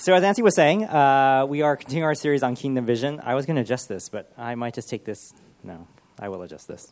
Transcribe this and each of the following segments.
So, as Nancy was saying, uh, we are continuing our series on Kingdom Vision. I was going to adjust this, but I might just take this. No, I will adjust this.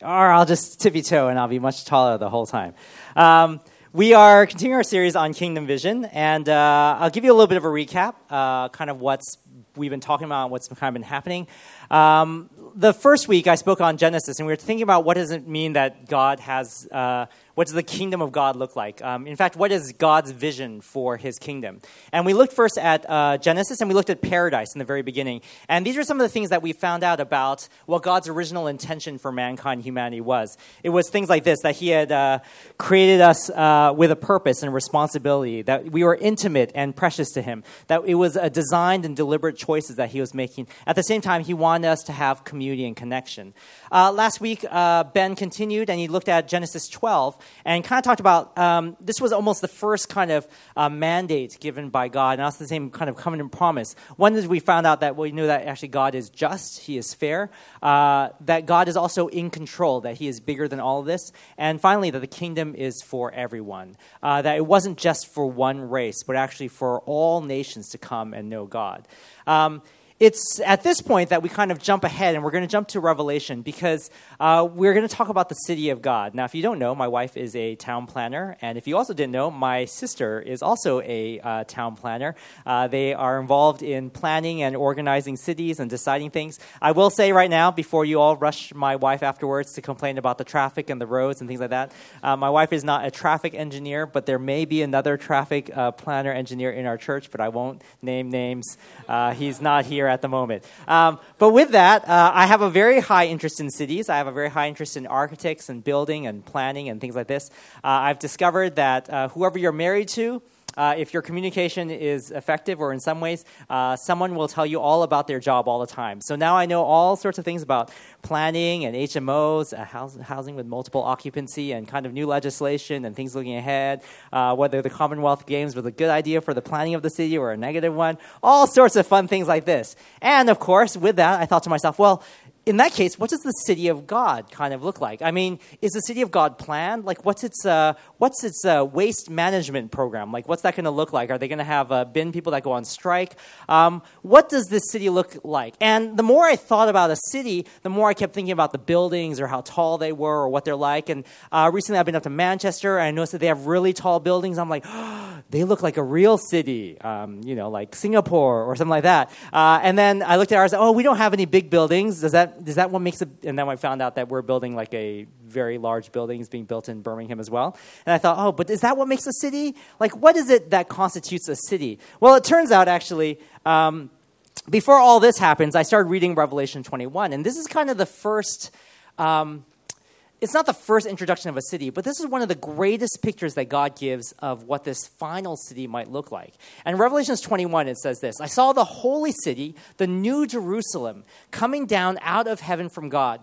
Or I'll just tippy toe and I'll be much taller the whole time. Um, we are continuing our series on Kingdom Vision, and uh, I'll give you a little bit of a recap, uh, kind of what's we've been talking about, what's kind of been happening. Um, the first week I spoke on Genesis, and we were thinking about what does it mean that God has uh, what does the kingdom of God look like? Um, in fact, what is God's vision for his kingdom? And we looked first at uh, Genesis and we looked at paradise in the very beginning. And these are some of the things that we found out about what God's original intention for mankind, humanity was. It was things like this that he had uh, created us uh, with a purpose and responsibility, that we were intimate and precious to him, that it was a designed and deliberate choices that he was making. At the same time, he wanted us to have community and connection. Uh, last week, uh, Ben continued and he looked at Genesis 12 and kind of talked about um, this was almost the first kind of uh, mandate given by God, and also the same kind of covenant promise. One is we found out that we knew that actually God is just, He is fair, uh, that God is also in control, that He is bigger than all of this, and finally that the kingdom is for everyone, uh, that it wasn't just for one race, but actually for all nations to come and know God. Um, it's at this point that we kind of jump ahead and we're going to jump to Revelation because uh, we're going to talk about the city of God. Now, if you don't know, my wife is a town planner, and if you also didn't know, my sister is also a uh, town planner. Uh, they are involved in planning and organizing cities and deciding things. I will say right now, before you all rush my wife afterwards to complain about the traffic and the roads and things like that, uh, my wife is not a traffic engineer, but there may be another traffic uh, planner engineer in our church, but I won't name names. Uh, he's not here at the moment. Um, but with that, uh, I have a very high interest in cities. I have a very high interest in architects and building and planning and things like this. Uh, I've discovered that uh, whoever you're married to, uh, if your communication is effective or in some ways, uh, someone will tell you all about their job all the time. So now I know all sorts of things about planning and HMOs, uh, housing with multiple occupancy, and kind of new legislation and things looking ahead, uh, whether the Commonwealth Games was a good idea for the planning of the city or a negative one, all sorts of fun things like this. And of course, with that, I thought to myself, well, in that case, what does the city of God kind of look like? I mean, is the city of God planned? Like, what's its uh, what's its uh, waste management program? Like, what's that going to look like? Are they going to have uh, bin people that go on strike? Um, what does this city look like? And the more I thought about a city, the more I kept thinking about the buildings or how tall they were or what they're like. And uh, recently, I've been up to Manchester and I noticed that they have really tall buildings. I'm like, oh, they look like a real city, um, you know, like Singapore or something like that. Uh, and then I looked at ours. Oh, we don't have any big buildings. Does that is that what makes it? And then I found out that we're building like a very large building is being built in Birmingham as well. And I thought, oh, but is that what makes a city? Like, what is it that constitutes a city? Well, it turns out actually. Um, before all this happens, I started reading Revelation 21, and this is kind of the first um, it's not the first introduction of a city, but this is one of the greatest pictures that God gives of what this final city might look like. And Revelations 21, it says this I saw the holy city, the new Jerusalem, coming down out of heaven from God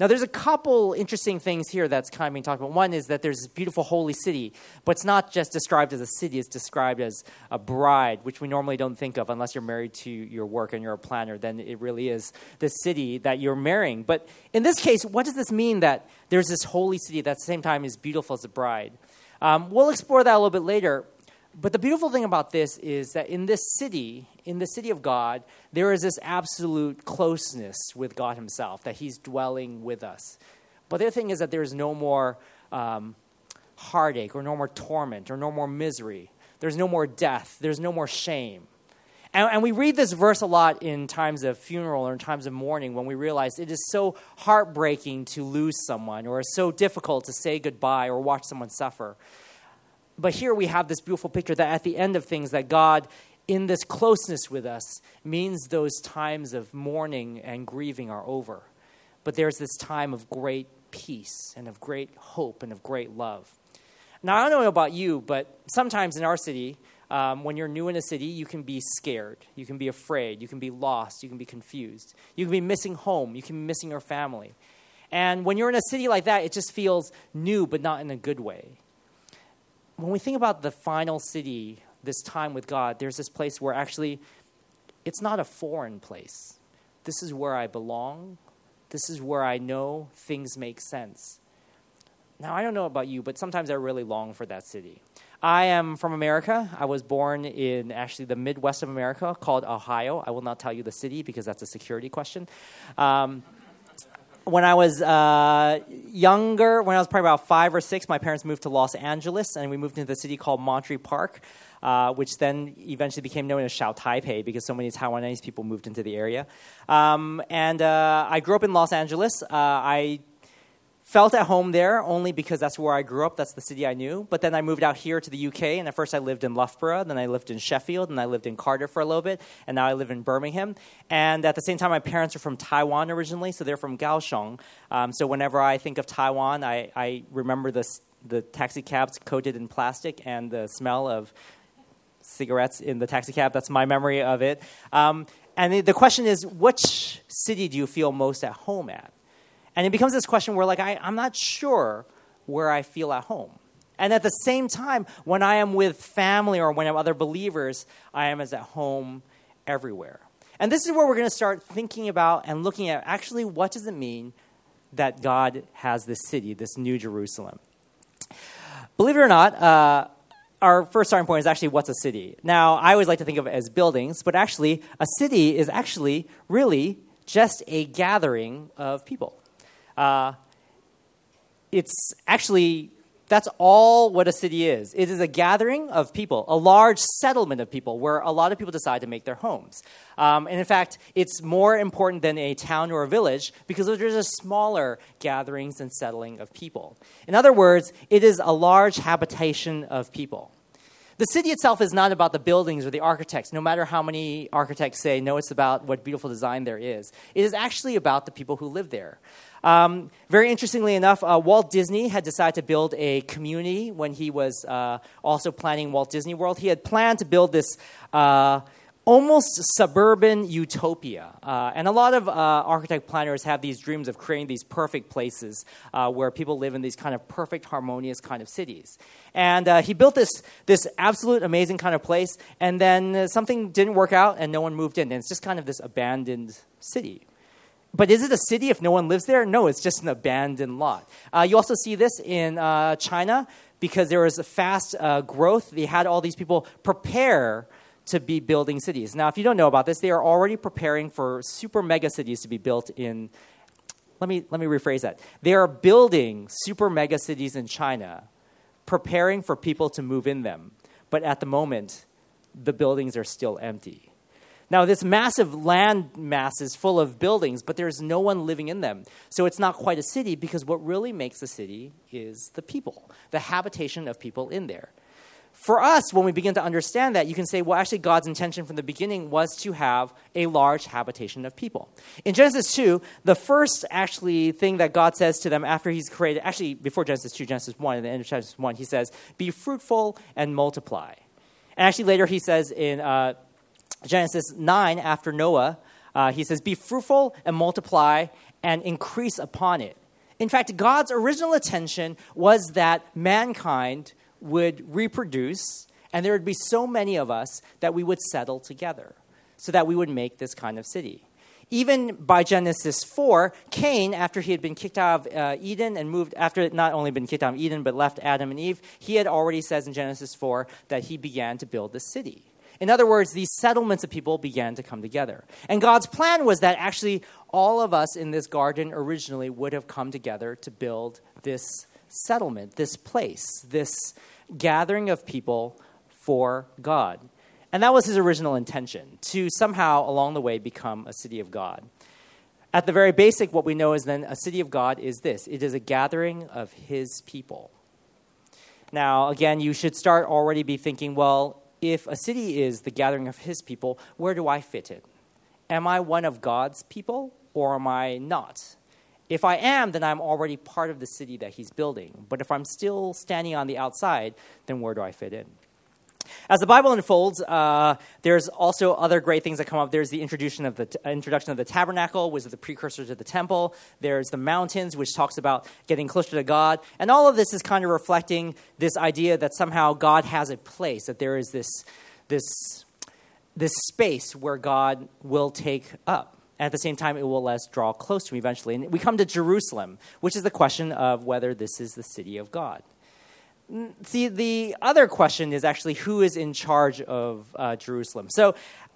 Now, there's a couple interesting things here that's kind of being talked about. One is that there's this beautiful holy city, but it's not just described as a city, it's described as a bride, which we normally don't think of unless you're married to your work and you're a planner. Then it really is the city that you're marrying. But in this case, what does this mean that there's this holy city that at the same time is beautiful as a bride? Um, we'll explore that a little bit later. But the beautiful thing about this is that in this city, in the city of God, there is this absolute closeness with God Himself, that He's dwelling with us. But the other thing is that there's no more um, heartache, or no more torment, or no more misery. There's no more death. There's no more shame. And, and, we read this verse a lot in times of funeral or in times of mourning when we realize it is so heartbreaking to lose someone, or it's so difficult to say goodbye or watch someone suffer. But here we have this beautiful picture that at the end of things, that God, in this closeness with us, means those times of mourning and grieving are over. But there's this time of great peace and of great hope and of great love. Now, I don't know about you, but sometimes in our city, um, when you're new in a city, you can be scared. You can be afraid. You can be lost. You can be confused. You can be missing home. You can be missing your family. And when you're in a city like that, it just feels new, but not in a good way. When we think about the final city, this time with God, there's this place where actually it's not a foreign place. This is where I belong. This is where I know things make sense. Now, I don't know about you, but sometimes I really long for that city. I am from America. I was born in actually the Midwest of America called Ohio. I will not tell you the city because that's a security question. Um, when I was uh, younger, when I was probably about five or six, my parents moved to Los Angeles, and we moved into the city called Monterey Park, uh, which then eventually became known as Xiao Taipei because so many Taiwanese people moved into the area. Um, and uh, I grew up in Los Angeles. Uh, I felt at home there only because that's where I grew up. That's the city I knew. But then I moved out here to the UK, and at first I lived in Loughborough, then I lived in Sheffield, and I lived in Cardiff for a little bit, and now I live in Birmingham. And at the same time, my parents are from Taiwan originally, so they're from Kaohsiung. Um, so whenever I think of Taiwan, I, I remember this, the taxi cabs coated in plastic and the smell of cigarettes in the taxi cab. That's my memory of it. Um, and the question is, which city do you feel most at home at? And it becomes this question where, like, I, I'm not sure where I feel at home. And at the same time, when I am with family or when I'm other believers, I am as at home everywhere. And this is where we're going to start thinking about and looking at actually what does it mean that God has this city, this New Jerusalem. Believe it or not, uh, our first starting point is actually what's a city. Now, I always like to think of it as buildings, but actually, a city is actually really just a gathering of people. Uh, it's actually that's all what a city is. It is a gathering of people, a large settlement of people where a lot of people decide to make their homes. Um, and in fact, it's more important than a town or a village because there's a smaller gatherings and settling of people. In other words, it is a large habitation of people. The city itself is not about the buildings or the architects, no matter how many architects say, no, it's about what beautiful design there is. It is actually about the people who live there. Um, very interestingly enough, uh, Walt Disney had decided to build a community when he was uh, also planning Walt Disney World. He had planned to build this. Uh, almost suburban utopia. Uh, and a lot of uh, architect planners have these dreams of creating these perfect places uh, where people live in these kind of perfect, harmonious kind of cities. And uh, he built this, this absolute amazing kind of place, and then something didn't work out, and no one moved in. And it's just kind of this abandoned city. But is it a city if no one lives there? No, it's just an abandoned lot. Uh, you also see this in uh, China because there was a fast uh, growth. They had all these people prepare to be building cities. Now, if you don't know about this, they are already preparing for super mega cities to be built in. Let me, let me rephrase that. They are building super mega cities in China, preparing for people to move in them. But at the moment, the buildings are still empty. Now, this massive land mass is full of buildings, but there's no one living in them. So it's not quite a city because what really makes a city is the people, the habitation of people in there. For us, when we begin to understand that, you can say, well, actually, God's intention from the beginning was to have a large habitation of people. In Genesis 2, the first actually thing that God says to them after He's created, actually, before Genesis 2, Genesis 1, at the end of Genesis 1, He says, be fruitful and multiply. And actually, later He says in uh, Genesis 9, after Noah, uh, he says, Be fruitful and multiply and increase upon it. In fact, God's original intention was that mankind would reproduce, and there would be so many of us that we would settle together, so that we would make this kind of city. Even by Genesis 4, Cain, after he had been kicked out of uh, Eden and moved, after not only been kicked out of Eden, but left Adam and Eve, he had already says in Genesis 4 that he began to build the city. In other words, these settlements of people began to come together. And God's plan was that actually all of us in this garden originally would have come together to build this settlement, this place, this gathering of people for God. And that was his original intention, to somehow along the way become a city of God. At the very basic, what we know is then a city of God is this it is a gathering of his people. Now, again, you should start already be thinking, well, if a city is the gathering of his people, where do I fit in? Am I one of God's people or am I not? If I am, then I'm already part of the city that he's building. But if I'm still standing on the outside, then where do I fit in? As the Bible unfolds, uh, there's also other great things that come up. There's the introduction of the t- introduction of the tabernacle, which is the precursor to the temple. There's the mountains, which talks about getting closer to God, and all of this is kind of reflecting this idea that somehow God has a place, that there is this this this space where God will take up. And At the same time, it will let us draw close to Him eventually. And we come to Jerusalem, which is the question of whether this is the city of God. See, the other question is actually who is in charge of uh, Jerusalem. So,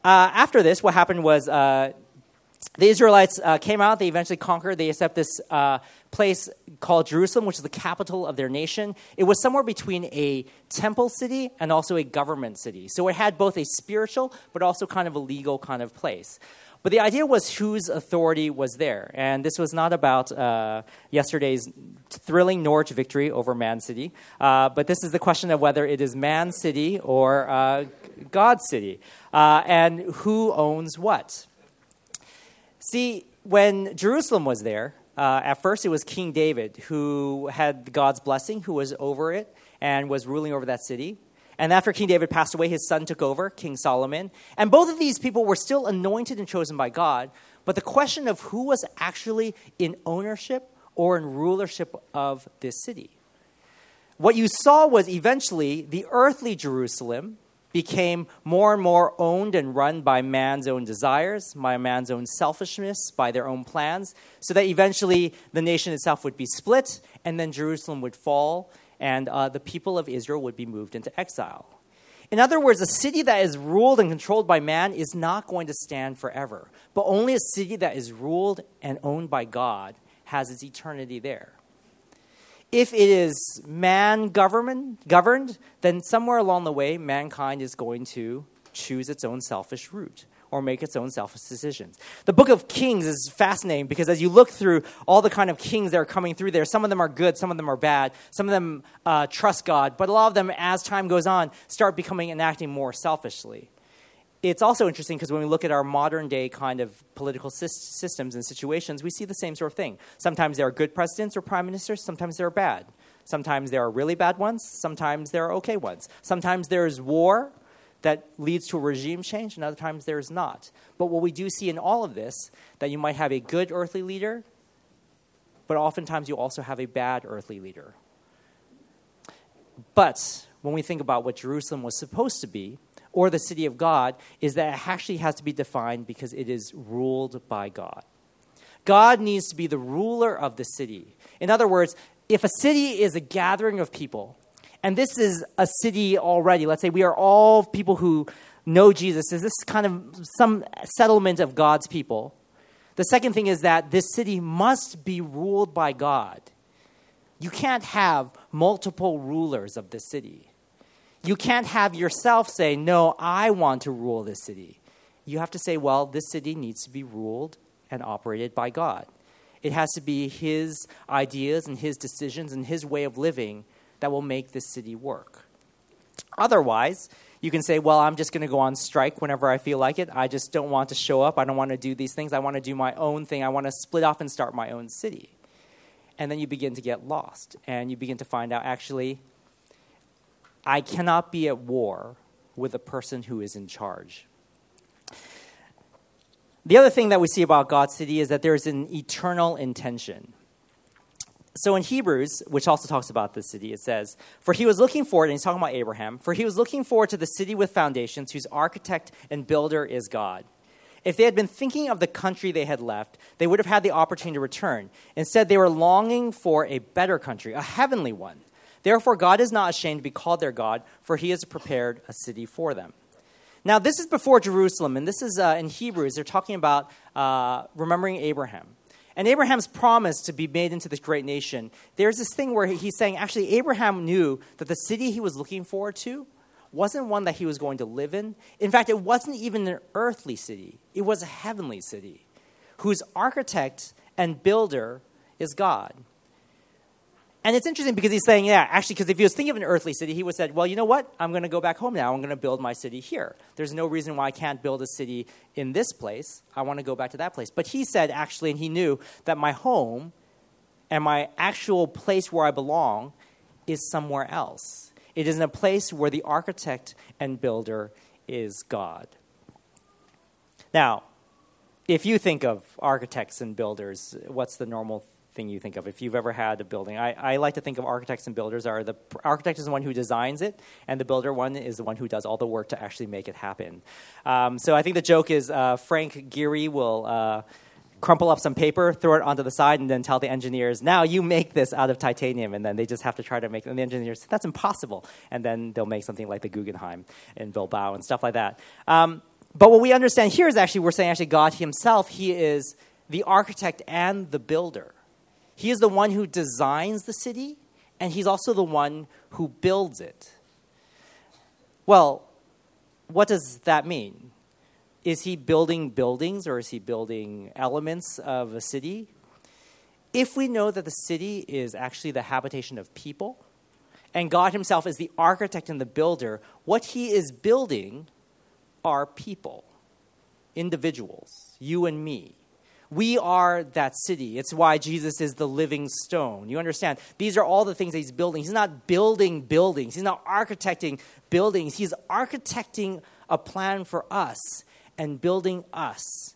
uh, after this, what happened was uh, the Israelites uh, came out, they eventually conquered, they accept this uh, place called Jerusalem, which is the capital of their nation. It was somewhere between a temple city and also a government city. So, it had both a spiritual but also kind of a legal kind of place. But the idea was whose authority was there. And this was not about uh, yesterday's thrilling Norwich victory over Man City, uh, but this is the question of whether it is Man City or uh, God City, uh, and who owns what. See, when Jerusalem was there, uh, at first it was King David who had God's blessing, who was over it and was ruling over that city. And after King David passed away, his son took over, King Solomon. And both of these people were still anointed and chosen by God. But the question of who was actually in ownership or in rulership of this city. What you saw was eventually the earthly Jerusalem became more and more owned and run by man's own desires, by man's own selfishness, by their own plans, so that eventually the nation itself would be split and then Jerusalem would fall and uh, the people of Israel would be moved into exile. In other words, a city that is ruled and controlled by man is not going to stand forever, but only a city that is ruled and owned by God has its eternity there. If it is man government, governed, then somewhere along the way, mankind is going to choose its own selfish route or make its own selfish decisions. The book of Kings is fascinating because as you look through all the kind of kings that are coming through there, some of them are good, some of them are bad, some of them uh, trust God, but a lot of them, as time goes on, start becoming and acting more selfishly. It's also interesting because when we look at our modern day kind of political systems and situations, we see the same sort of thing. Sometimes there are good presidents or prime ministers, sometimes there are bad. Sometimes there are really bad ones, sometimes there are okay ones. Sometimes there is war, that leads to a regime change, and other times there's not. But what we do see in all of this, that you might have a good earthly leader, but oftentimes you also have a bad earthly leader. But when we think about what Jerusalem was supposed to be, or the city of God, is that it actually has to be defined because it is ruled by God. God needs to be the ruler of the city. In other words, if a city is a gathering of people, and this is a city already. Let's say we are all people who know Jesus. Is this kind of some settlement of God's people? The second thing is that this city must be ruled by God. You can't have multiple rulers of the city. You can't have yourself say, No, I want to rule this city. You have to say, Well, this city needs to be ruled and operated by God. It has to be His ideas and His decisions and His way of living that will make this city work. Otherwise, you can say, well, I'm just going to go on strike whenever I feel like it. I just don't want to show up. I don't want to do these things. I want to do my own thing. I want to split off and start my own city. And then you begin to get lost. And you begin to find out actually, I cannot be at war with the person who is in charge. The other thing that we see about God's city is that there is an eternal intention. So in Hebrews, which also talks about the city, it says, For he was looking forward, and he's talking about Abraham, for he was looking forward to the city with foundations, whose architect and builder is God. If they had been thinking of the country they had left, they would have had the opportunity to return. Instead, they were longing for a better country, a heavenly one. Therefore, God is not ashamed to be called their God, for he has prepared a city for them. Now, this is before Jerusalem, and this is uh, in Hebrews. They're talking about uh, remembering Abraham. And Abraham's promise to be made into this great nation, there's this thing where he's saying actually, Abraham knew that the city he was looking forward to wasn't one that he was going to live in. In fact, it wasn't even an earthly city, it was a heavenly city whose architect and builder is God. And it's interesting because he's saying, yeah, actually, because if he was thinking of an earthly city, he would have said, well, you know what? I'm going to go back home now. I'm going to build my city here. There's no reason why I can't build a city in this place. I want to go back to that place. But he said, actually, and he knew that my home and my actual place where I belong is somewhere else. It is in a place where the architect and builder is God. Now, if you think of architects and builders, what's the normal thing you think of if you've ever had a building? I, I like to think of architects and builders are the architect is the one who designs it, and the builder one is the one who does all the work to actually make it happen. Um, so I think the joke is uh, Frank Gehry will. Uh, crumple up some paper, throw it onto the side, and then tell the engineers, now you make this out of titanium. And then they just have to try to make it. And the engineers, that's impossible. And then they'll make something like the Guggenheim in Bilbao and stuff like that. Um, but what we understand here is actually, we're saying actually God Himself, He is the architect and the builder. He is the one who designs the city, and He's also the one who builds it. Well, what does that mean? Is He building buildings or is He building elements of a city? If we know that the city is actually the habitation of people, and God Himself is the architect and the builder, what He is building are people, individuals, you and me. We are that city. It's why Jesus is the living stone. You understand? These are all the things that he's building. He's not building buildings, he's not architecting buildings. He's architecting a plan for us and building us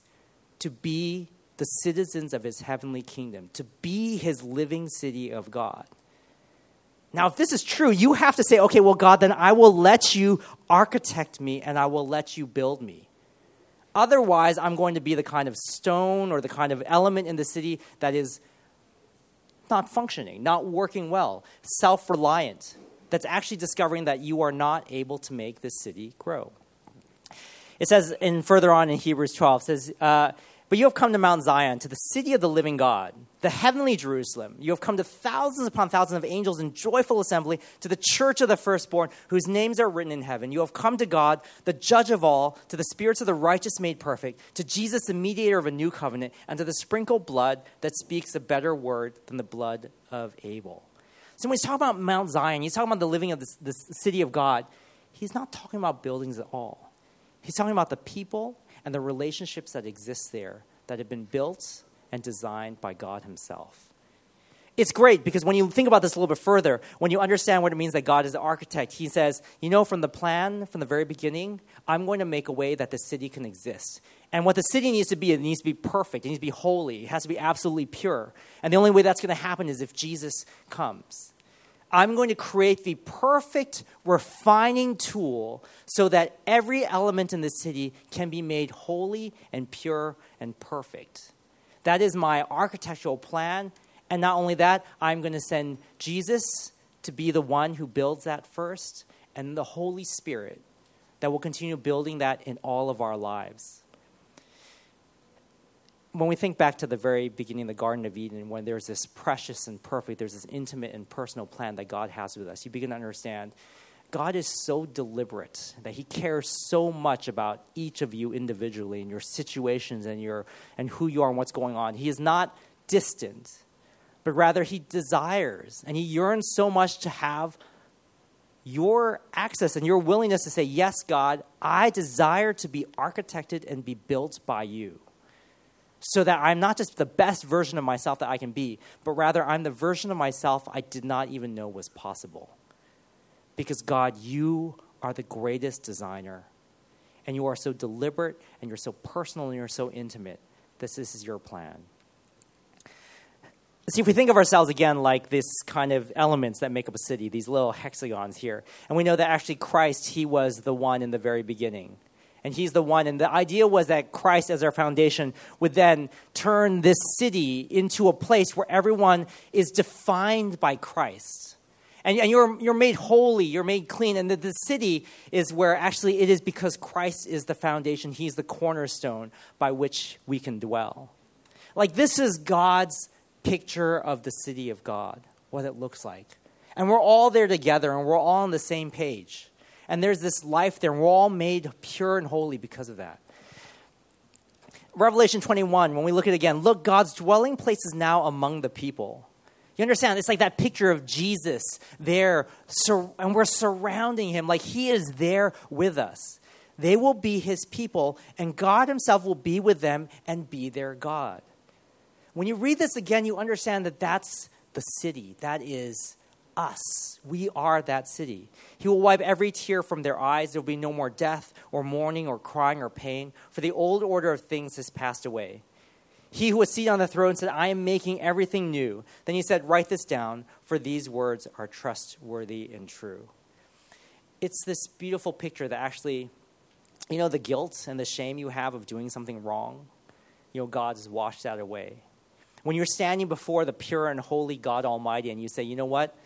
to be the citizens of his heavenly kingdom, to be his living city of God. Now, if this is true, you have to say, okay, well, God, then I will let you architect me and I will let you build me. Otherwise, I'm going to be the kind of stone or the kind of element in the city that is not functioning, not working well, self reliant, that's actually discovering that you are not able to make this city grow. It says, in further on in Hebrews 12, says, uh, but you have come to Mount Zion, to the city of the living God, the heavenly Jerusalem. You have come to thousands upon thousands of angels in joyful assembly, to the church of the firstborn, whose names are written in heaven. You have come to God, the judge of all, to the spirits of the righteous made perfect, to Jesus, the mediator of a new covenant, and to the sprinkled blood that speaks a better word than the blood of Abel. So when he's talking about Mount Zion, he's talking about the living of the, the city of God. He's not talking about buildings at all. He's talking about the people and the relationships that exist there that have been built and designed by God Himself. It's great because when you think about this a little bit further, when you understand what it means that God is the architect, He says, you know, from the plan, from the very beginning, I'm going to make a way that the city can exist. And what the city needs to be, it needs to be perfect, it needs to be holy, it has to be absolutely pure. And the only way that's going to happen is if Jesus comes. I'm going to create the perfect refining tool so that every element in the city can be made holy and pure and perfect. That is my architectural plan. And not only that, I'm going to send Jesus to be the one who builds that first, and the Holy Spirit that will continue building that in all of our lives when we think back to the very beginning of the Garden of Eden, when there's this precious and perfect, there's this intimate and personal plan that God has with us, you begin to understand God is so deliberate that He cares so much about each of you individually and your situations and, your, and who you are and what's going on. He is not distant, but rather He desires and He yearns so much to have your access and your willingness to say, Yes, God, I desire to be architected and be built by you so that I'm not just the best version of myself that I can be, but rather I'm the version of myself I did not even know was possible. Because God, you are the greatest designer. And you are so deliberate, and you're so personal, and you're so intimate. This, this is your plan. See, if we think of ourselves again like this kind of elements that make up a city, these little hexagons here, and we know that actually Christ, He was the one in the very beginning and he's the one. And the idea was that Christ, as our foundation, would then turn this city into a place where everyone is defined by Christ. And, and you're, you're made holy, you're made clean. And the, the city is where actually it is because Christ is the foundation, He's the cornerstone by which we can dwell. Like, this is God's picture of the city of God, what it looks like. And we're all there together and we're all on the same page and there's this life there, we're all made pure and holy because of that. Revelation 21, when we look at it again, look, God's dwelling place is now among the people. You understand? It's like that picture of Jesus there, and we're surrounding him like he is there with us. They will be his people, and God himself will be with them and be their God. When you read this again, you understand that that's the city. That is us. We are that city. He will wipe every tear from their eyes. There will be no more death, or mourning, or crying, or pain, for the old order of things has passed away. He who was seated on the throne said, I am making everything new. Then he said, Write this down, for these words are trustworthy and true. It's this beautiful picture that actually, you know, the guilt and the shame you have of doing something wrong, you know, God has washed that away. When you're standing before the pure and holy God Almighty and you say, You know what?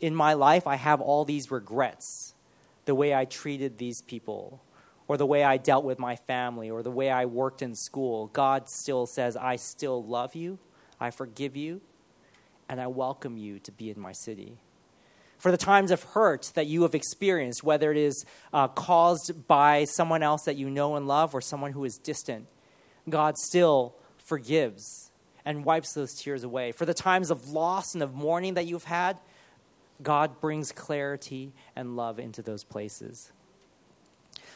In my life, I have all these regrets the way I treated these people, or the way I dealt with my family, or the way I worked in school. God still says, I still love you, I forgive you, and I welcome you to be in my city. For the times of hurt that you have experienced, whether it is uh, caused by someone else that you know and love or someone who is distant, God still forgives and wipes those tears away. For the times of loss and of mourning that you've had, God brings clarity and love into those places.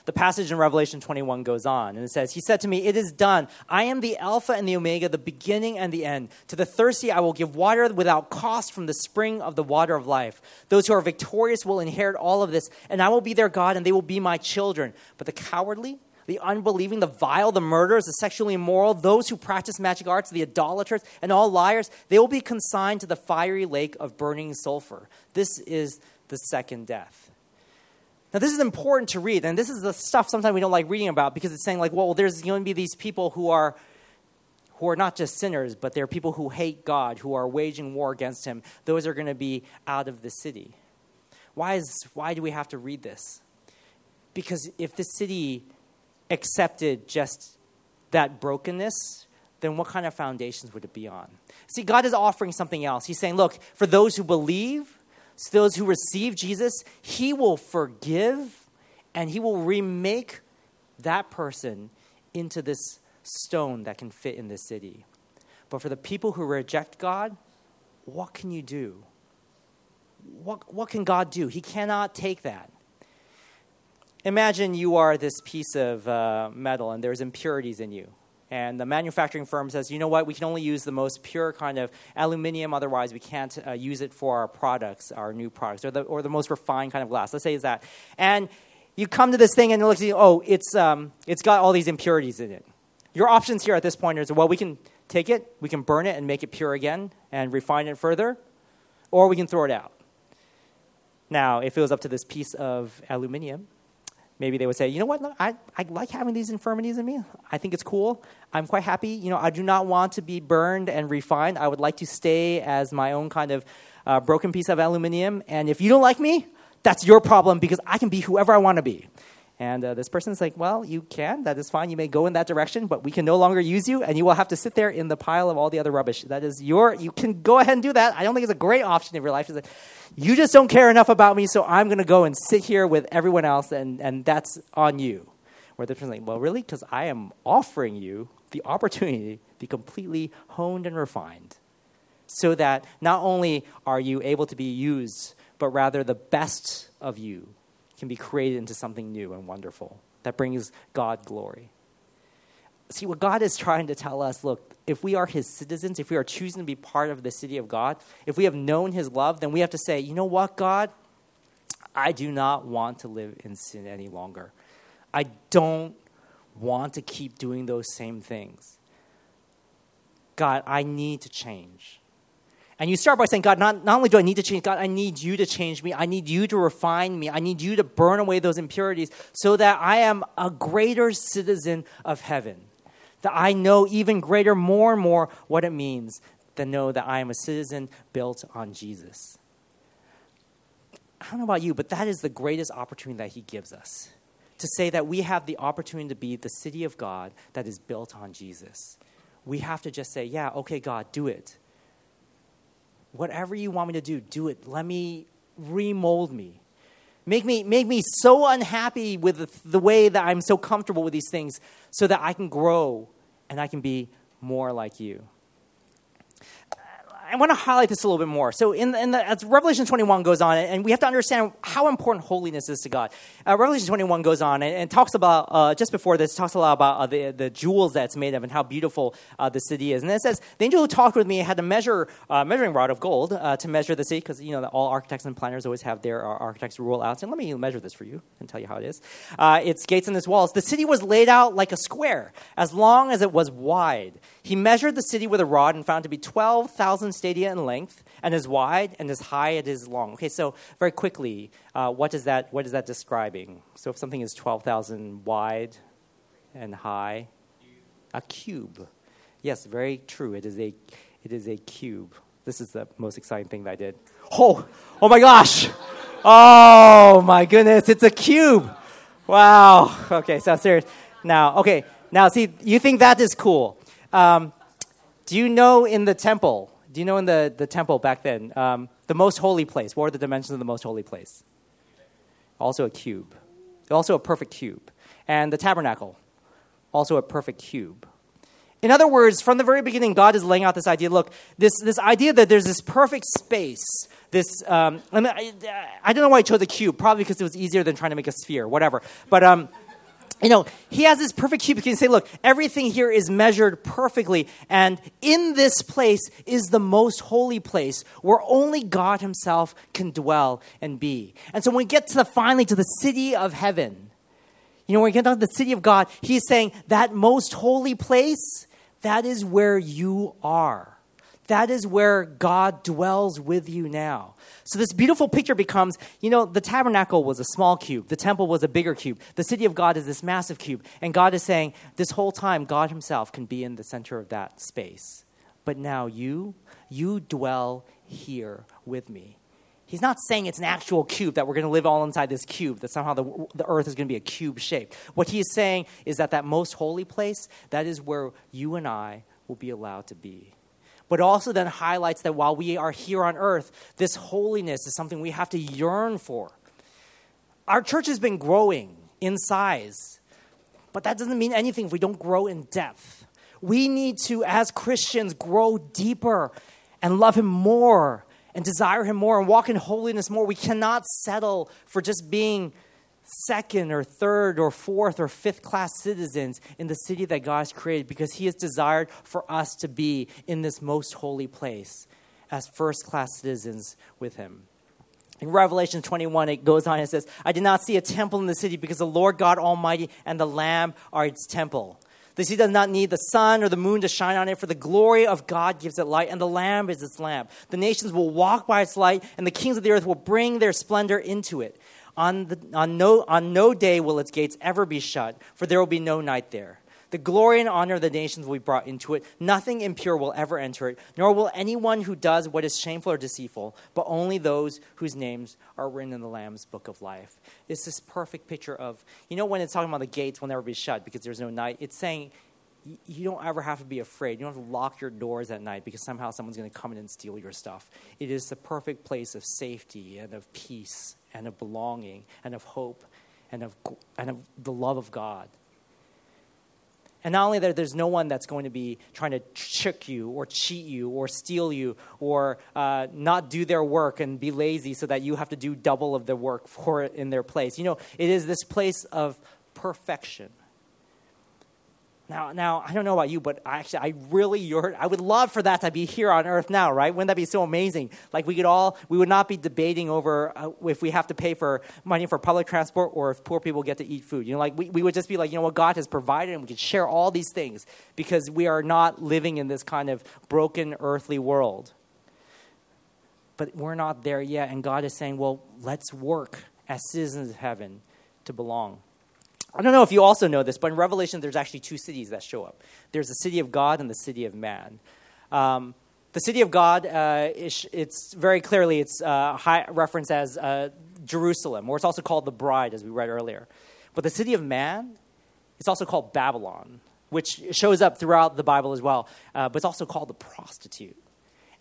The passage in Revelation 21 goes on, and it says, He said to me, It is done. I am the Alpha and the Omega, the beginning and the end. To the thirsty, I will give water without cost from the spring of the water of life. Those who are victorious will inherit all of this, and I will be their God, and they will be my children. But the cowardly, the unbelieving, the vile, the murderers, the sexually immoral, those who practice magic arts, the idolaters, and all liars, they will be consigned to the fiery lake of burning sulfur. This is the second death. Now, this is important to read, and this is the stuff sometimes we don't like reading about because it's saying, like, well, there's going to be these people who are who are not just sinners, but they're people who hate God, who are waging war against Him. Those are going to be out of the city. Why, is, why do we have to read this? Because if the city accepted just that brokenness, then what kind of foundations would it be on? See, God is offering something else. He's saying, look, for those who believe, those who receive Jesus, He will forgive and He will remake that person into this stone that can fit in this city. But for the people who reject God, what can you do? What, what can God do? He cannot take that. Imagine you are this piece of uh, metal and there's impurities in you. And the manufacturing firm says, you know what, we can only use the most pure kind of aluminium, otherwise, we can't uh, use it for our products, our new products, or the, or the most refined kind of glass. Let's say it's that. And you come to this thing and it looks, like, oh, it's, um, it's got all these impurities in it. Your options here at this point is, well, we can take it, we can burn it and make it pure again and refine it further, or we can throw it out. Now, if it was up to this piece of aluminium, maybe they would say, you know what, I, I like having these infirmities in me. I think it's cool. I'm quite happy. You know, I do not want to be burned and refined. I would like to stay as my own kind of uh, broken piece of aluminium. And if you don't like me, that's your problem because I can be whoever I want to be. And uh, this person's like, well, you can. That is fine. You may go in that direction, but we can no longer use you, and you will have to sit there in the pile of all the other rubbish. That is your. You can go ahead and do that. I don't think it's a great option in your life. Like, you just don't care enough about me, so I'm going to go and sit here with everyone else, and, and that's on you. Where the person's like, well, really? Because I am offering you the opportunity to be completely honed and refined so that not only are you able to be used, but rather the best of you can be created into something new and wonderful that brings God glory. See, what God is trying to tell us look, if we are His citizens, if we are choosing to be part of the city of God, if we have known His love, then we have to say, you know what, God? I do not want to live in sin any longer. I don't want to keep doing those same things. God, I need to change. And you start by saying, God, not, not only do I need to change, God, I need you to change me. I need you to refine me. I need you to burn away those impurities so that I am a greater citizen of heaven. That I know even greater, more and more what it means to know that I am a citizen built on Jesus. I don't know about you, but that is the greatest opportunity that He gives us to say that we have the opportunity to be the city of God that is built on Jesus. We have to just say, Yeah, okay, God, do it whatever you want me to do, do it. Let me remold me. Make me, make me so unhappy with the, the way that I'm so comfortable with these things so that I can grow and I can be more like you. I want to highlight this a little bit more. So, in, in the, as Revelation 21 goes on, and we have to understand how important holiness is to God. Uh, Revelation 21 goes on and, and talks about, uh, just before this, talks a lot about uh, the, the jewels that it's made of and how beautiful uh, the city is. And it says, The angel who talked with me had a measure uh, measuring rod of gold uh, to measure the city, because you know all architects and planners always have their architects rule out. And let me measure this for you and tell you how it is. its gates and its walls. The city was laid out like a square, as long as it was wide. He measured the city with a rod and found to be 12,000 stadia in length, and as wide and as high it is long. Okay, so very quickly, uh, what, is that, what is that describing? So if something is 12,000 wide and high, a cube. Yes, very true. It is a, it is a cube. This is the most exciting thing that I did. Oh, oh my gosh! Oh my goodness, it's a cube. Wow. Okay, so serious. Now, okay, now see, you think that is cool. Um, do you know in the temple, do you know in the, the temple back then, um, the most holy place, what are the dimensions of the most holy place? Also a cube. Also a perfect cube. And the tabernacle, also a perfect cube. In other words, from the very beginning, God is laying out this idea. Look, this, this idea that there's this perfect space. This, um, I, I, don't know why I chose a cube. Probably because it was easier than trying to make a sphere. Whatever. But um, you know, he has this perfect cube. He can say, look, everything here is measured perfectly. And in this place is the most holy place where only God himself can dwell and be. And so when we get to the finally to the city of heaven, you know, when we get down to the city of God, he's saying that most holy place, that is where you are. That is where God dwells with you now. So this beautiful picture becomes, you know, the tabernacle was a small cube, the temple was a bigger cube, the city of God is this massive cube. And God is saying, this whole time, God Himself can be in the center of that space. But now you, you dwell here with me. He's not saying it's an actual cube that we're going to live all inside this cube, that somehow the, the earth is going to be a cube shape. What he is saying is that that most holy place, that is where you and I will be allowed to be but also then highlights that while we are here on earth, this holiness is something we have to yearn for. Our church has been growing in size, but that doesn't mean anything if we don't grow in depth. We need to, as Christians, grow deeper and love Him more and desire Him more and walk in holiness more. We cannot settle for just being second or third or fourth or fifth class citizens in the city that God has created because He has desired for us to be in this most holy place as first class citizens with Him. In Revelation 21, it goes on and says, I did not see a temple in the city because the Lord God Almighty and the Lamb are its temple. The city does not need the sun or the moon to shine on it, for the glory of God gives it light, and the Lamb is its lamp. The nations will walk by its light, and the kings of the earth will bring their splendor into it. On, the, on, no, on no day will its gates ever be shut, for there will be no night there. The glory and honor of the nations will be brought into it. Nothing impure will ever enter it, nor will anyone who does what is shameful or deceitful, but only those whose names are written in the Lamb's book of life. It's this perfect picture of, you know, when it's talking about the gates will never be shut because there's no night, it's saying you don't ever have to be afraid. You don't have to lock your doors at night because somehow someone's going to come in and steal your stuff. It is the perfect place of safety and of peace and of belonging and of hope and of, and of the love of God. And not only that, there's no one that's going to be trying to trick you or cheat you or steal you or uh, not do their work and be lazy so that you have to do double of the work for it in their place. You know, it is this place of perfection now, now I don't know about you, but I actually, I really. I would love for that to be here on earth now, right? Wouldn't that be so amazing? Like we could all, we would not be debating over uh, if we have to pay for money for public transport or if poor people get to eat food. You know, like we, we would just be like, you know what, God has provided, and we could share all these things because we are not living in this kind of broken earthly world. But we're not there yet, and God is saying, well, let's work as citizens of heaven to belong. I don't know if you also know this, but in Revelation, there's actually two cities that show up. There's the city of God and the city of man. Um, the city of God, uh, is, it's very clearly it's uh, high referenced as uh, Jerusalem, or it's also called the bride, as we read earlier. But the city of man, it's also called Babylon, which shows up throughout the Bible as well. Uh, but it's also called the prostitute.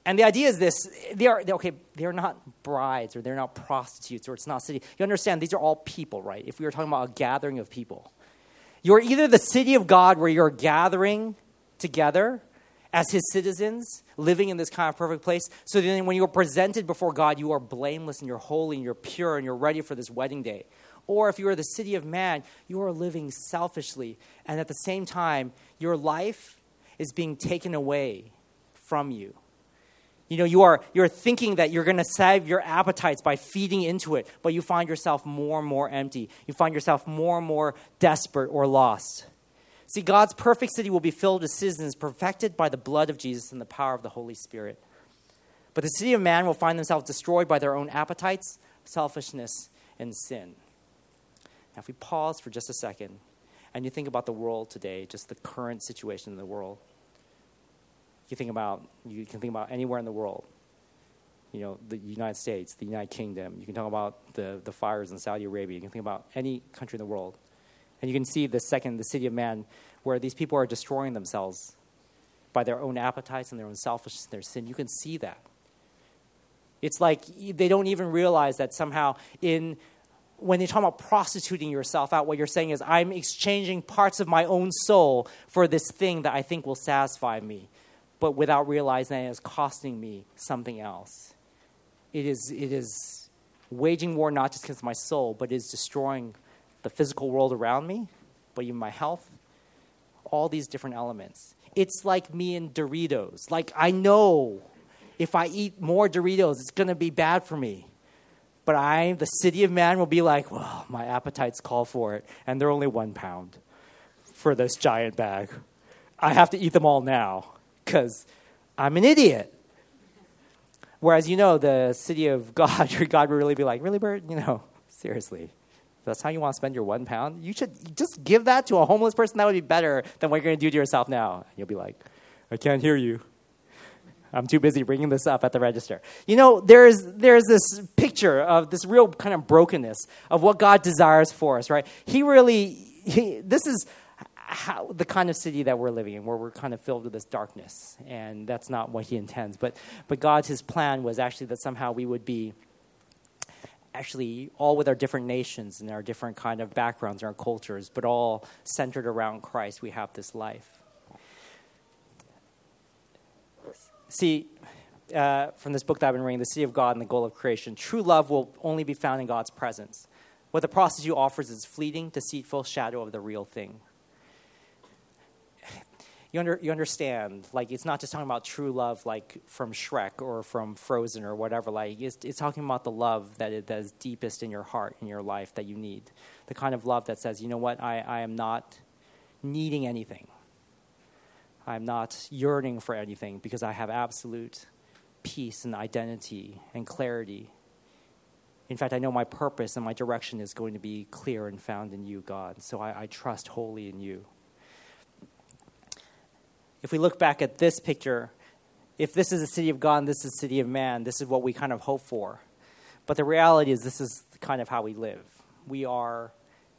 And the idea is this they are, they, okay, they're not brides or they're not prostitutes or it's not city. You understand, these are all people, right? If we were talking about a gathering of people, you're either the city of God where you're gathering together as his citizens, living in this kind of perfect place. So then when you're presented before God, you are blameless and you're holy and you're pure and you're ready for this wedding day. Or if you are the city of man, you are living selfishly. And at the same time, your life is being taken away from you. You know, you are you're thinking that you're going to save your appetites by feeding into it, but you find yourself more and more empty. You find yourself more and more desperate or lost. See, God's perfect city will be filled with citizens perfected by the blood of Jesus and the power of the Holy Spirit. But the city of man will find themselves destroyed by their own appetites, selfishness, and sin. Now, if we pause for just a second and you think about the world today, just the current situation in the world, you think about you can think about anywhere in the world. You know, the United States, the United Kingdom. You can talk about the, the fires in Saudi Arabia. You can think about any country in the world. And you can see the second, the city of man, where these people are destroying themselves by their own appetites and their own selfishness and their sin. You can see that. It's like they don't even realize that somehow in when they talk about prostituting yourself out, what you're saying is, I'm exchanging parts of my own soul for this thing that I think will satisfy me but without realizing that it's costing me something else. It is, it is waging war not just against my soul, but is destroying the physical world around me, but even my health, all these different elements. It's like me and Doritos. Like, I know if I eat more Doritos, it's going to be bad for me. But I, the city of man, will be like, well, my appetites call for it, and they're only one pound for this giant bag. I have to eat them all now because I'm an idiot. Whereas, you know, the city of God, your God would really be like, really, Bert? You know, seriously. That's how you want to spend your one pound? You should just give that to a homeless person. That would be better than what you're going to do to yourself now. And you'll be like, I can't hear you. I'm too busy bringing this up at the register. You know, there's, there's this picture of this real kind of brokenness of what God desires for us, right? He really, he, this is how, the kind of city that we're living in, where we're kind of filled with this darkness, and that's not what He intends. But, but God's His plan was actually that somehow we would be actually all with our different nations and our different kind of backgrounds and our cultures, but all centered around Christ. We have this life. See, uh, from this book that I've been reading, The City of God and the Goal of Creation, true love will only be found in God's presence. What the prostitute offers is fleeting, deceitful shadow of the real thing you, under, you understand, like, it's not just talking about true love, like from Shrek or from Frozen or whatever. Like, it's, it's talking about the love that is, that is deepest in your heart, in your life, that you need. The kind of love that says, you know what, I, I am not needing anything. I'm not yearning for anything because I have absolute peace and identity and clarity. In fact, I know my purpose and my direction is going to be clear and found in you, God. So I, I trust wholly in you if we look back at this picture, if this is a city of God and this is a city of man, this is what we kind of hope for. But the reality is, this is kind of how we live. We are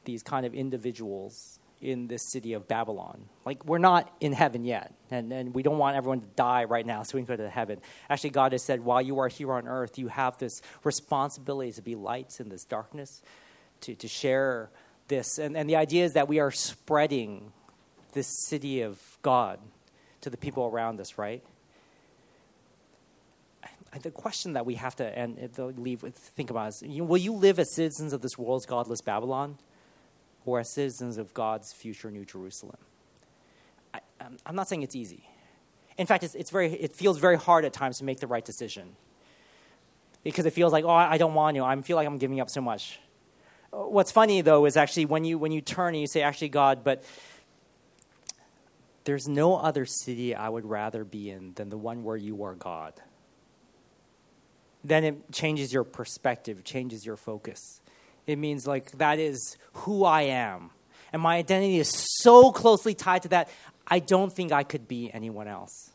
these kind of individuals in this city of Babylon. Like, we're not in heaven yet, and, and we don't want everyone to die right now so we can go to heaven. Actually, God has said, while you are here on earth, you have this responsibility to be lights in this darkness, to, to share this. And, and the idea is that we are spreading this city of God to the people around us, right? The question that we have to and uh, leave with, think about is: you know, Will you live as citizens of this world's godless Babylon, or as citizens of God's future New Jerusalem? I, am not saying it's easy. In fact, it's, it's very, it feels very hard at times to make the right decision because it feels like, oh, I don't want to. I feel like I'm giving up so much. Uh, what's funny though is actually when you when you turn and you say, actually, God, but there's no other city I would rather be in than the one where you are God. Then it changes your perspective, changes your focus. It means like that is who I am. And my identity is so closely tied to that, I don't think I could be anyone else.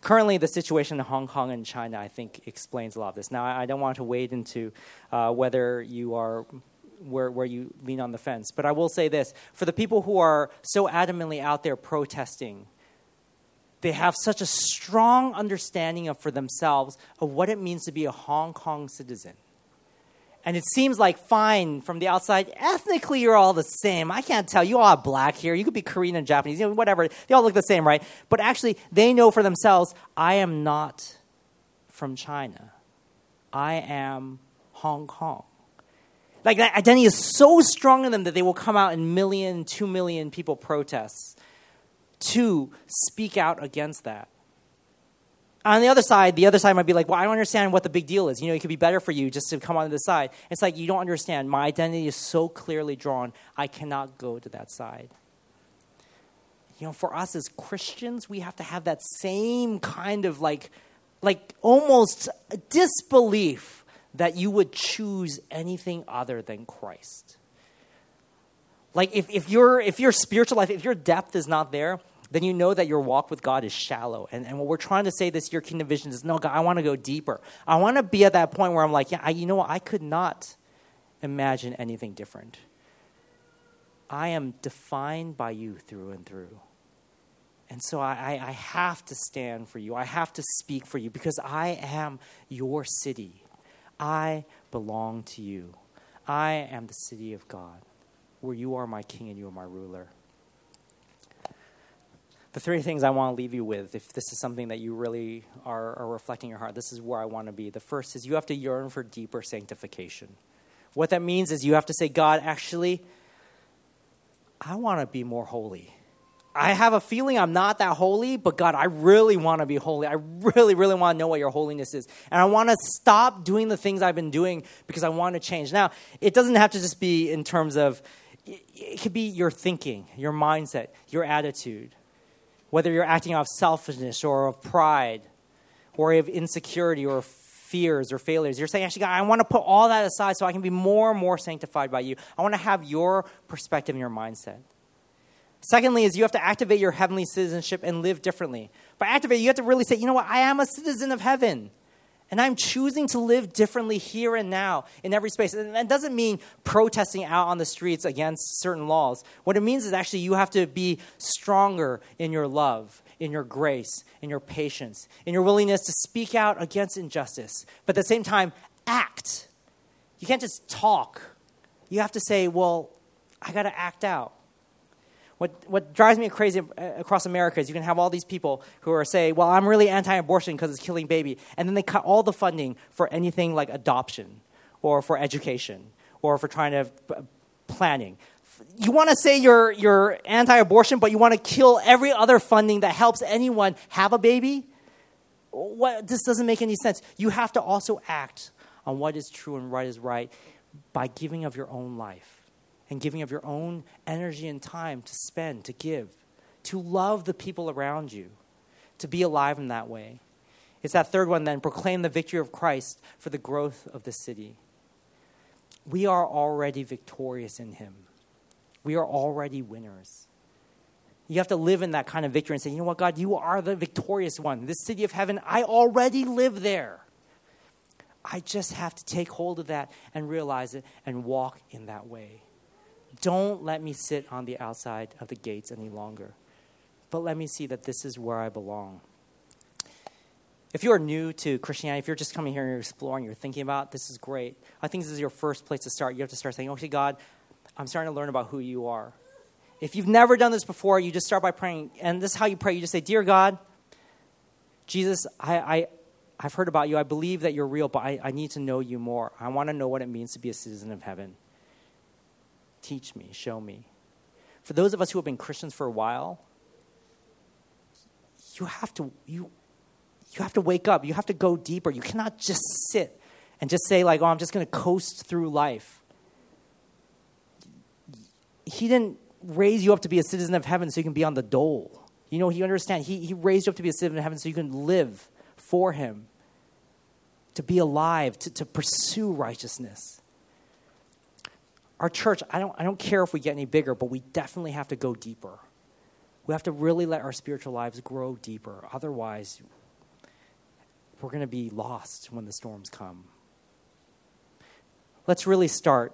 Currently, the situation in Hong Kong and China, I think, explains a lot of this. Now, I don't want to wade into uh, whether you are where, where you lean on the fence. But I will say this for the people who are so adamantly out there protesting, they have such a strong understanding of for themselves of what it means to be a Hong Kong citizen. And it seems like fine from the outside. Ethnically, you're all the same. I can't tell. You all have black here. You could be Korean and Japanese, you know, whatever. They all look the same, right? But actually, they know for themselves I am not from China. I am Hong Kong. Like that identity is so strong in them that they will come out in million, two million people protests to speak out against that. On the other side, the other side might be like, well, I don't understand what the big deal is. You know, it could be better for you just to come on the side. It's like, you don't understand. My identity is so clearly drawn, I cannot go to that side. You know, for us as Christians, we have to have that same kind of like, like almost disbelief that you would choose anything other than Christ. Like if, if, your, if your spiritual life, if your depth is not there, then you know that your walk with God is shallow. And, and what we're trying to say this year, Kingdom Vision, is no, God, I want to go deeper. I want to be at that point where I'm like, yeah, I, you know what? I could not imagine anything different. I am defined by you through and through. And so I, I have to stand for you. I have to speak for you because I am your city. I belong to you. I am the city of God, where you are my king and you are my ruler the three things I want to leave you with, if this is something that you really are, are reflecting your heart, this is where I want to be. The first is you have to yearn for deeper sanctification. What that means is you have to say, God, actually, I want to be more holy. I have a feeling I'm not that holy, but God, I really want to be holy. I really, really want to know what your holiness is. And I want to stop doing the things I've been doing because I want to change. Now, it doesn't have to just be in terms of, it could be your thinking, your mindset, your attitude whether you're acting out of selfishness or of pride or of insecurity or fears or failures. You're saying, actually, God, I want to put all that aside so I can be more and more sanctified by you. I want to have your perspective and your mindset. Secondly, is you have to activate your heavenly citizenship and live differently. By activate, you have to really say, you know what, I am a citizen of heaven. And I'm choosing to live differently here and now in every space. And that doesn't mean protesting out on the streets against certain laws. What it means is actually you have to be stronger in your love, in your grace, in your patience, in your willingness to speak out against injustice. But at the same time, act. You can't just talk. You have to say, well, I got to act out. What, what drives me crazy uh, across America is you can have all these people who are say, well, I'm really anti-abortion because it's killing baby, and then they cut all the funding for anything like adoption or for education or for trying to uh, planning. You want to say you're, you're anti-abortion, but you want to kill every other funding that helps anyone have a baby? What, this doesn't make any sense. You have to also act on what is true and what is right by giving of your own life and giving of your own energy and time to spend, to give, to love the people around you, to be alive in that way. It's that third one then proclaim the victory of Christ for the growth of the city. We are already victorious in Him, we are already winners. You have to live in that kind of victory and say, you know what, God, you are the victorious one. This city of heaven, I already live there. I just have to take hold of that and realize it and walk in that way. Don't let me sit on the outside of the gates any longer, but let me see that this is where I belong. If you are new to Christianity, if you're just coming here and you're exploring, you're thinking about this is great. I think this is your first place to start. You have to start saying, okay, God, I'm starting to learn about who you are. If you've never done this before, you just start by praying. And this is how you pray. You just say, Dear God, Jesus, I, I, I've heard about you. I believe that you're real, but I, I need to know you more. I want to know what it means to be a citizen of heaven. Teach me, show me. For those of us who have been Christians for a while, you have to you you have to wake up. You have to go deeper. You cannot just sit and just say like, "Oh, I'm just going to coast through life." He didn't raise you up to be a citizen of heaven so you can be on the dole. You know, he understand. He he raised you up to be a citizen of heaven so you can live for him, to be alive, to, to pursue righteousness our church, I don't, I don't care if we get any bigger, but we definitely have to go deeper. We have to really let our spiritual lives grow deeper. Otherwise, we're going to be lost when the storms come. Let's really start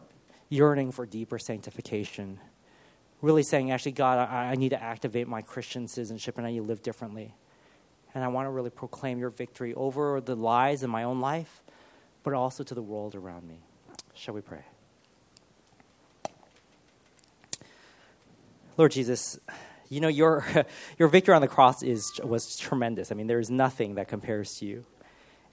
yearning for deeper sanctification. Really saying, actually, God, I, I need to activate my Christian citizenship and I need to live differently. And I want to really proclaim your victory over the lies in my own life, but also to the world around me. Shall we pray? Lord Jesus, you know your your victory on the cross is was tremendous. I mean, there is nothing that compares to you.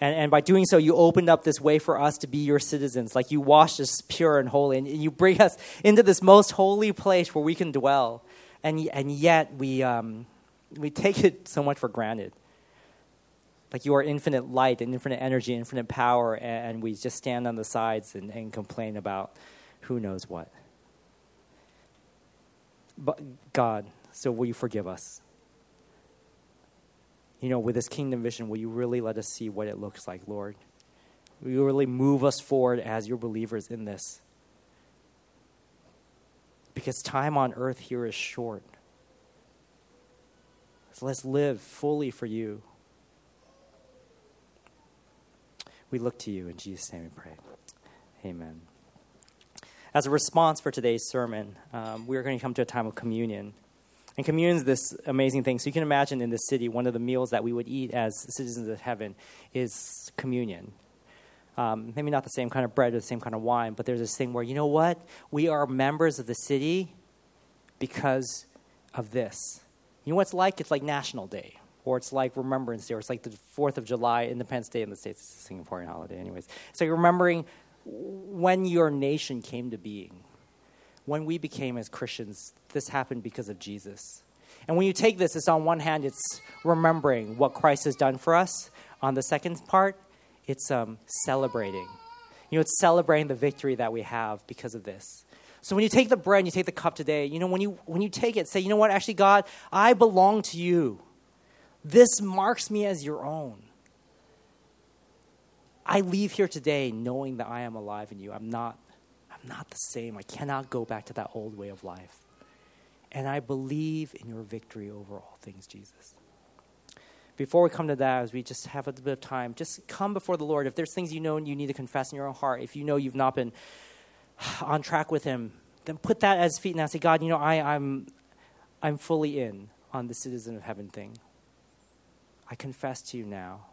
And, and by doing so, you opened up this way for us to be your citizens. Like you washed us pure and holy, and you bring us into this most holy place where we can dwell. And, and yet, we, um, we take it so much for granted. Like you are infinite light and infinite energy, infinite power, and, and we just stand on the sides and, and complain about who knows what. But God, so will you forgive us? you know, with this kingdom vision, will you really let us see what it looks like, Lord? Will you really move us forward as your believers in this? Because time on earth here is short. So let's live fully for you. We look to you. In Jesus' name we pray. Amen. As a response for today's sermon, um, we are going to come to a time of communion. And communion is this amazing thing. So you can imagine in the city, one of the meals that we would eat as citizens of heaven is communion. Um, maybe not the same kind of bread or the same kind of wine, but there's this thing where, you know what? We are members of the city because of this. You know what it's like? It's like National Day, or it's like Remembrance Day, or it's like the 4th of July, Independence Day in the States. It's a Singaporean holiday, anyways. So you're remembering when your nation came to being when we became as Christians, this happened because of Jesus. And when you take this, it's on one hand, it's remembering what Christ has done for us. On the second part, it's um, celebrating. You know, it's celebrating the victory that we have because of this. So when you take the bread and you take the cup today, you know, when you, when you take it, say, you know what, actually, God, I belong to you. This marks me as your own. I leave here today knowing that I am alive in you. I'm not I'm not the same. I cannot go back to that old way of life. And I believe in your victory over all things, Jesus. Before we come to that, as we just have a bit of time, just come before the Lord. If there's things you know and you need to confess in your own heart, if you know you've not been on track with Him, then put that as feet and say, God, you know, I, I'm, I'm fully in on the citizen of heaven thing. I confess to you now.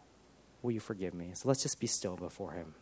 Will you forgive me? So let's just be still before Him.